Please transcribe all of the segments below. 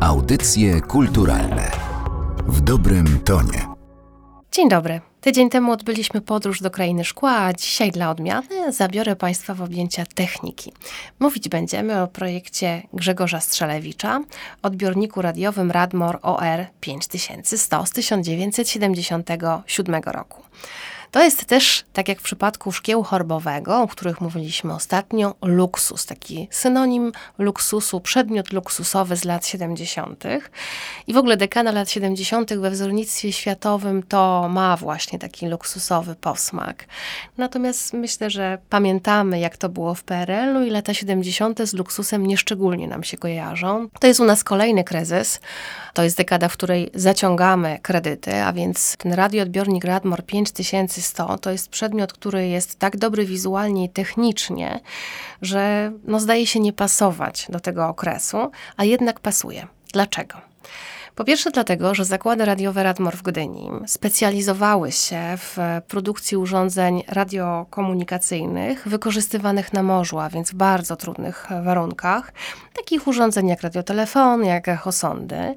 Audycje kulturalne w dobrym tonie. Dzień dobry. Tydzień temu odbyliśmy podróż do krainy szkła, a dzisiaj dla odmiany zabiorę Państwa w objęcia techniki. Mówić będziemy o projekcie Grzegorza Strzelewicza, odbiorniku radiowym Radmor OR 5100 z 1977 roku. To jest też, tak jak w przypadku szkieł chorbowego, o których mówiliśmy ostatnio, luksus, taki synonim luksusu, przedmiot luksusowy z lat 70. I w ogóle dekana lat 70. we wzornictwie światowym to ma właśnie taki luksusowy posmak. Natomiast myślę, że pamiętamy, jak to było w PRL-u i lata 70. z luksusem nieszczególnie nam się kojarzą. To jest u nas kolejny kryzys. To jest dekada, w której zaciągamy kredyty, a więc ten radioodbiornik Radmor 5100 to jest przedmiot, który jest tak dobry wizualnie i technicznie, że no, zdaje się nie pasować do tego okresu, a jednak pasuje. Dlaczego? Po pierwsze dlatego, że zakłady radiowe Radmor w Gdyni specjalizowały się w produkcji urządzeń radiokomunikacyjnych wykorzystywanych na morzu, a więc w bardzo trudnych warunkach, takich urządzeń jak radiotelefon, jak echosondy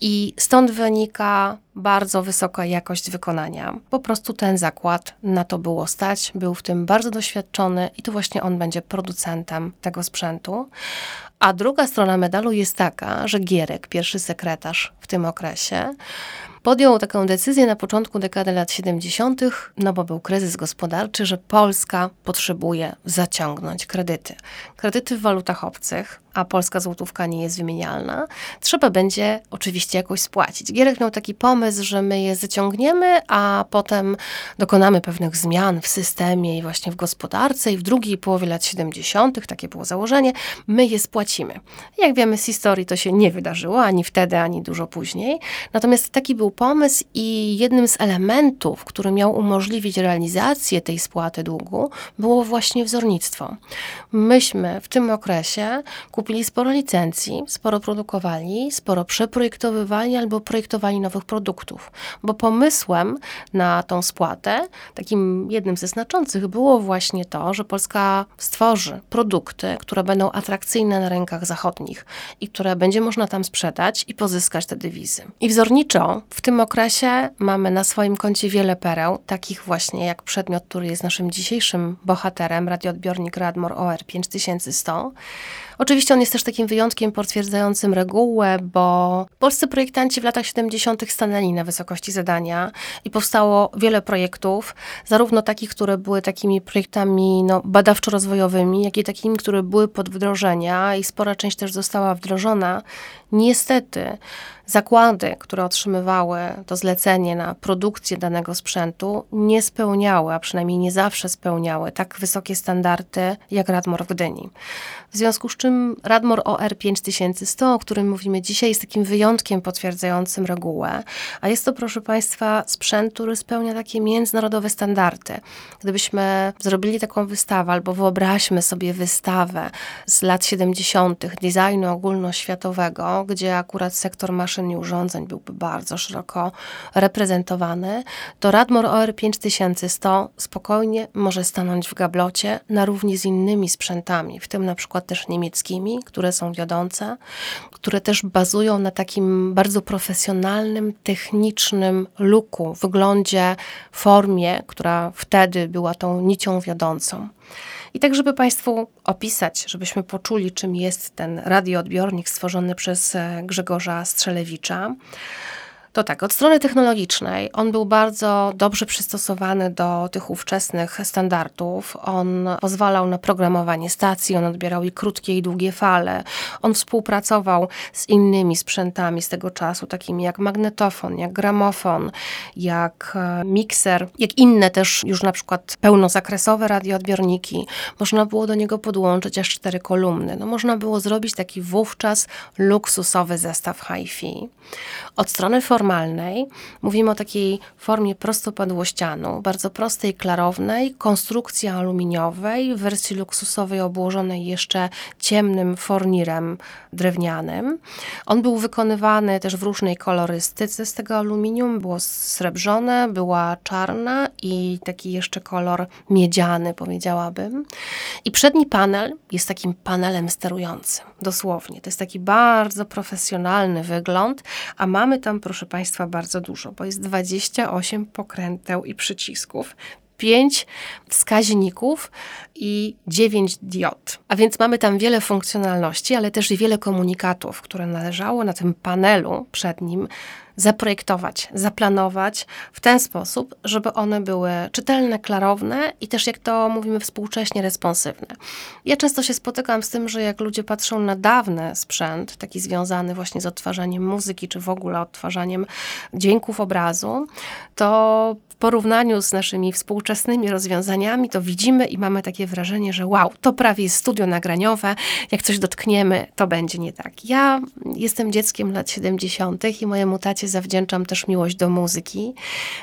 i stąd wynika bardzo wysoka jakość wykonania. Po prostu ten zakład na to było stać, był w tym bardzo doświadczony i to właśnie on będzie producentem tego sprzętu. A druga strona medalu jest taka, że Gierek, pierwszy sekretarz w tym okresie, podjął taką decyzję na początku dekady lat 70., no bo był kryzys gospodarczy, że Polska potrzebuje zaciągnąć kredyty. Kredyty w walutach obcych, a polska złotówka nie jest wymienialna, trzeba będzie oczywiście jakoś spłacić. Gierek miał taki pomysł, że my je zaciągniemy, a potem dokonamy pewnych zmian w systemie i właśnie w gospodarce i w drugiej połowie lat 70., takie było założenie, my je spłacimy. Jak wiemy z historii to się nie wydarzyło, ani wtedy, ani dużo później. Natomiast taki był pomysł i jednym z elementów, który miał umożliwić realizację tej spłaty długu, było właśnie wzornictwo. Myśmy w tym okresie kupili sporo licencji, sporo produkowali, sporo przeprojektowywali albo projektowali nowych produktów, bo pomysłem na tą spłatę, takim jednym ze znaczących było właśnie to, że Polska stworzy produkty, które będą atrakcyjne na rynkach zachodnich i które będzie można tam sprzedać i pozyskać te dywizy. I wzorniczo w tym okresie mamy na swoim koncie wiele pereł, takich właśnie jak przedmiot, który jest naszym dzisiejszym bohaterem, radioodbiornik Radmor OR 5100. Oczywiście on jest też takim wyjątkiem potwierdzającym regułę, bo polscy projektanci w latach 70. stanęli na wysokości zadania i powstało wiele projektów, zarówno takich, które były takimi projektami no, badawczo-rozwojowymi, jak i takimi, które były pod wdrożenia i spora część też została wdrożona. Niestety, zakłady, które otrzymywały to zlecenie na produkcję danego sprzętu, nie spełniały, a przynajmniej nie zawsze spełniały tak wysokie standardy jak Radmor w Gdyni. W związku z czym Radmor OR 5100, o którym mówimy dzisiaj, jest takim wyjątkiem potwierdzającym regułę, a jest to, proszę Państwa, sprzęt, który spełnia takie międzynarodowe standardy. Gdybyśmy zrobili taką wystawę, albo wyobraźmy sobie wystawę z lat 70., designu ogólnoświatowego, gdzie akurat sektor maszyn i urządzeń byłby bardzo szeroko reprezentowany, to Radmor OR 5100 spokojnie może stanąć w gablocie na równi z innymi sprzętami, w tym na przykład też niemieckimi, które są wiodące, które też bazują na takim bardzo profesjonalnym, technicznym luku, wyglądzie, formie, która wtedy była tą nicią wiodącą. I tak, żeby Państwu opisać, żebyśmy poczuli, czym jest ten radioodbiornik stworzony przez e, Grzegorza Strzelewicza, to tak, od strony technologicznej on był bardzo dobrze przystosowany do tych ówczesnych standardów. On pozwalał na programowanie stacji, on odbierał i krótkie i długie fale. On współpracował z innymi sprzętami z tego czasu, takimi jak magnetofon, jak gramofon, jak e, mikser, jak inne też już na przykład pełnozakresowe radioodbiorniki. Można było do niego podłączyć aż cztery kolumny. No, można było zrobić taki wówczas luksusowy zestaw hi-fi. Od strony formy normalnej. Mówimy o takiej formie prostopadłościanu, bardzo prostej, klarownej, konstrukcji aluminiowej, w wersji luksusowej obłożonej jeszcze ciemnym fornirem drewnianym. On był wykonywany też w różnej kolorystyce z tego aluminium. Było srebrzone, była czarna i taki jeszcze kolor miedziany, powiedziałabym. I przedni panel jest takim panelem sterującym, dosłownie. To jest taki bardzo profesjonalny wygląd, a mamy tam, proszę Państwa, bardzo dużo, bo jest 28 pokręteł i przycisków. 5 wskaźników i 9 diod. A więc mamy tam wiele funkcjonalności, ale też i wiele komunikatów, które należało na tym panelu przed nim zaprojektować, zaplanować w ten sposób, żeby one były czytelne, klarowne i też, jak to mówimy współcześnie, responsywne. Ja często się spotykam z tym, że jak ludzie patrzą na dawny sprzęt, taki związany właśnie z odtwarzaniem muzyki, czy w ogóle odtwarzaniem dźwięków obrazu, to w porównaniu z naszymi współczesnymi rozwiązaniami, to widzimy i mamy takie wrażenie, że wow, to prawie jest studio nagraniowe, jak coś dotkniemy, to będzie nie tak. Ja jestem dzieckiem lat 70. i mojemu tacie zawdzięczam też miłość do muzyki,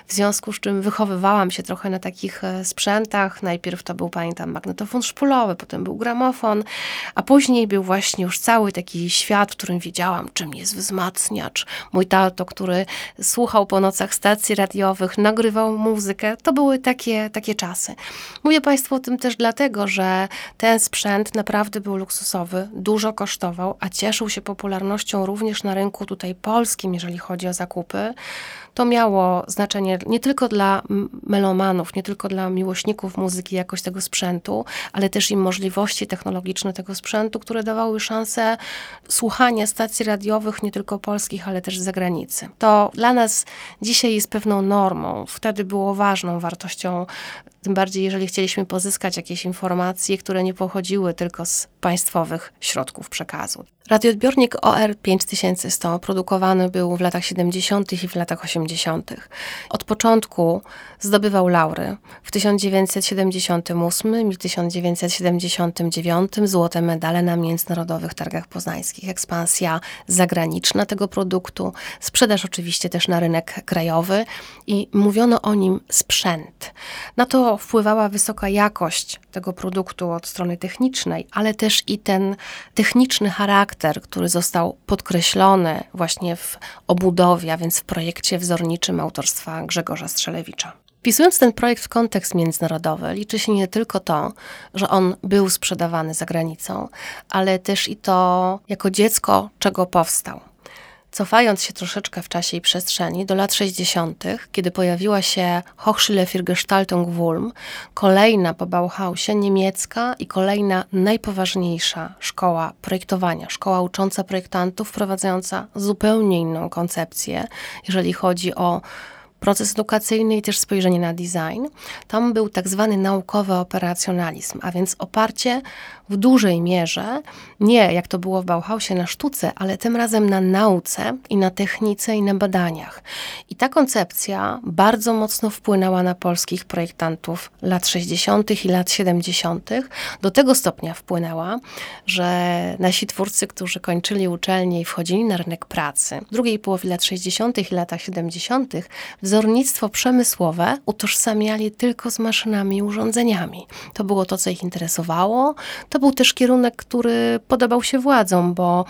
w związku z czym wychowywałam się trochę na takich e, sprzętach. Najpierw to był, pamiętam, magnetofon szpulowy, potem był gramofon, a później był właśnie już cały taki świat, w którym wiedziałam, czym jest wzmacniacz. Mój tato, który słuchał po nocach stacji radiowych, nagrywał muzykę. To były takie, takie czasy. Mówię Państwu o tym też dlatego, że ten sprzęt naprawdę był luksusowy, dużo kosztował, a cieszył się popularnością również na rynku tutaj polskim, jeżeli chodzi o zakupy, to miało znaczenie nie tylko dla melomanów, nie tylko dla miłośników muzyki, jakość tego sprzętu, ale też i możliwości technologiczne tego sprzętu, które dawały szansę słuchania stacji radiowych, nie tylko polskich, ale też z zagranicy. To dla nas dzisiaj jest pewną normą. Wtedy było ważną wartością tym bardziej, jeżeli chcieliśmy pozyskać jakieś informacje, które nie pochodziły tylko z państwowych środków przekazu. Radioodbiornik OR 5100 produkowany był w latach 70. i w latach 80. Od początku zdobywał laury. W 1978 i 1979 złote medale na międzynarodowych targach poznańskich. Ekspansja zagraniczna tego produktu, sprzedaż oczywiście też na rynek krajowy i mówiono o nim sprzęt. Na to wpływała wysoka jakość tego produktu od strony technicznej, ale też i ten techniczny charakter, który został podkreślony właśnie w obudowie, a więc w projekcie wzorniczym autorstwa Grzegorza Strzelewicza. Wpisując ten projekt w kontekst międzynarodowy, liczy się nie tylko to, że on był sprzedawany za granicą, ale też i to, jako dziecko, czego powstał. Cofając się troszeczkę w czasie i przestrzeni do lat 60., kiedy pojawiła się Hochschule für Gestaltung w Ulm, kolejna po Bauhausie niemiecka i kolejna najpoważniejsza szkoła projektowania, szkoła ucząca projektantów, wprowadzająca zupełnie inną koncepcję, jeżeli chodzi o proces edukacyjny i też spojrzenie na design. Tam był tak zwany naukowy operacjonalizm, a więc oparcie w dużej mierze, nie jak to było w Bauhausie na sztuce, ale tym razem na nauce i na technice i na badaniach. I ta koncepcja bardzo mocno wpłynęła na polskich projektantów lat 60. i lat 70. Do tego stopnia wpłynęła, że nasi twórcy, którzy kończyli uczelnię i wchodzili na rynek pracy w drugiej połowie lat 60. i latach 70., wzornictwo przemysłowe utożsamiali tylko z maszynami i urządzeniami. To było to, co ich interesowało. To był też kierunek, który podobał się władzom, bo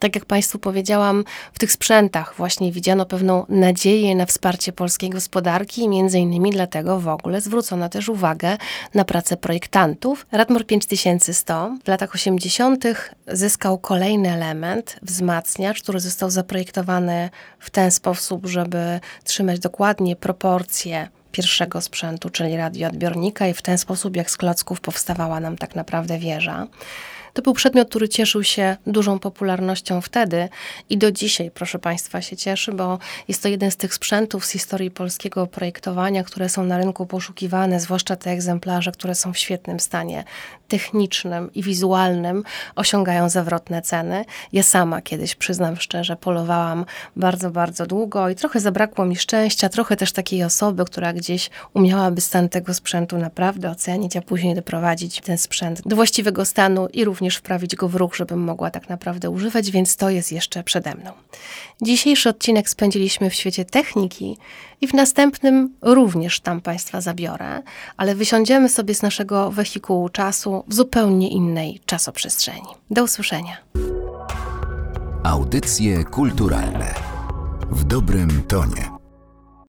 tak jak Państwu powiedziałam, w tych sprzętach właśnie widziano pewną nadzieję na wsparcie polskiej gospodarki i między innymi dlatego w ogóle zwrócono też uwagę na pracę projektantów. Radmor 5100 w latach 80. zyskał kolejny element, wzmacniacz, który został zaprojektowany w ten sposób, żeby trzymać dokładnie proporcje pierwszego sprzętu, czyli radioodbiornika i w ten sposób jak z klocków powstawała nam tak naprawdę wieża. To był przedmiot, który cieszył się dużą popularnością wtedy i do dzisiaj, proszę Państwa, się cieszy, bo jest to jeden z tych sprzętów z historii polskiego projektowania, które są na rynku poszukiwane, zwłaszcza te egzemplarze, które są w świetnym stanie technicznym i wizualnym, osiągają zawrotne ceny. Ja sama kiedyś, przyznam szczerze, polowałam bardzo, bardzo długo i trochę zabrakło mi szczęścia, trochę też takiej osoby, która gdzieś umiałaby stan tego sprzętu naprawdę ocenić, a później doprowadzić ten sprzęt do właściwego stanu i również wprawić go w ruch, żebym mogła tak naprawdę używać, więc to jest jeszcze przede mną. Dzisiejszy odcinek spędziliśmy w świecie techniki i w następnym również tam Państwa zabiorę, ale wysiądziemy sobie z naszego wehikułu czasu w zupełnie innej czasoprzestrzeni. Do usłyszenia. Audycje kulturalne w dobrym tonie.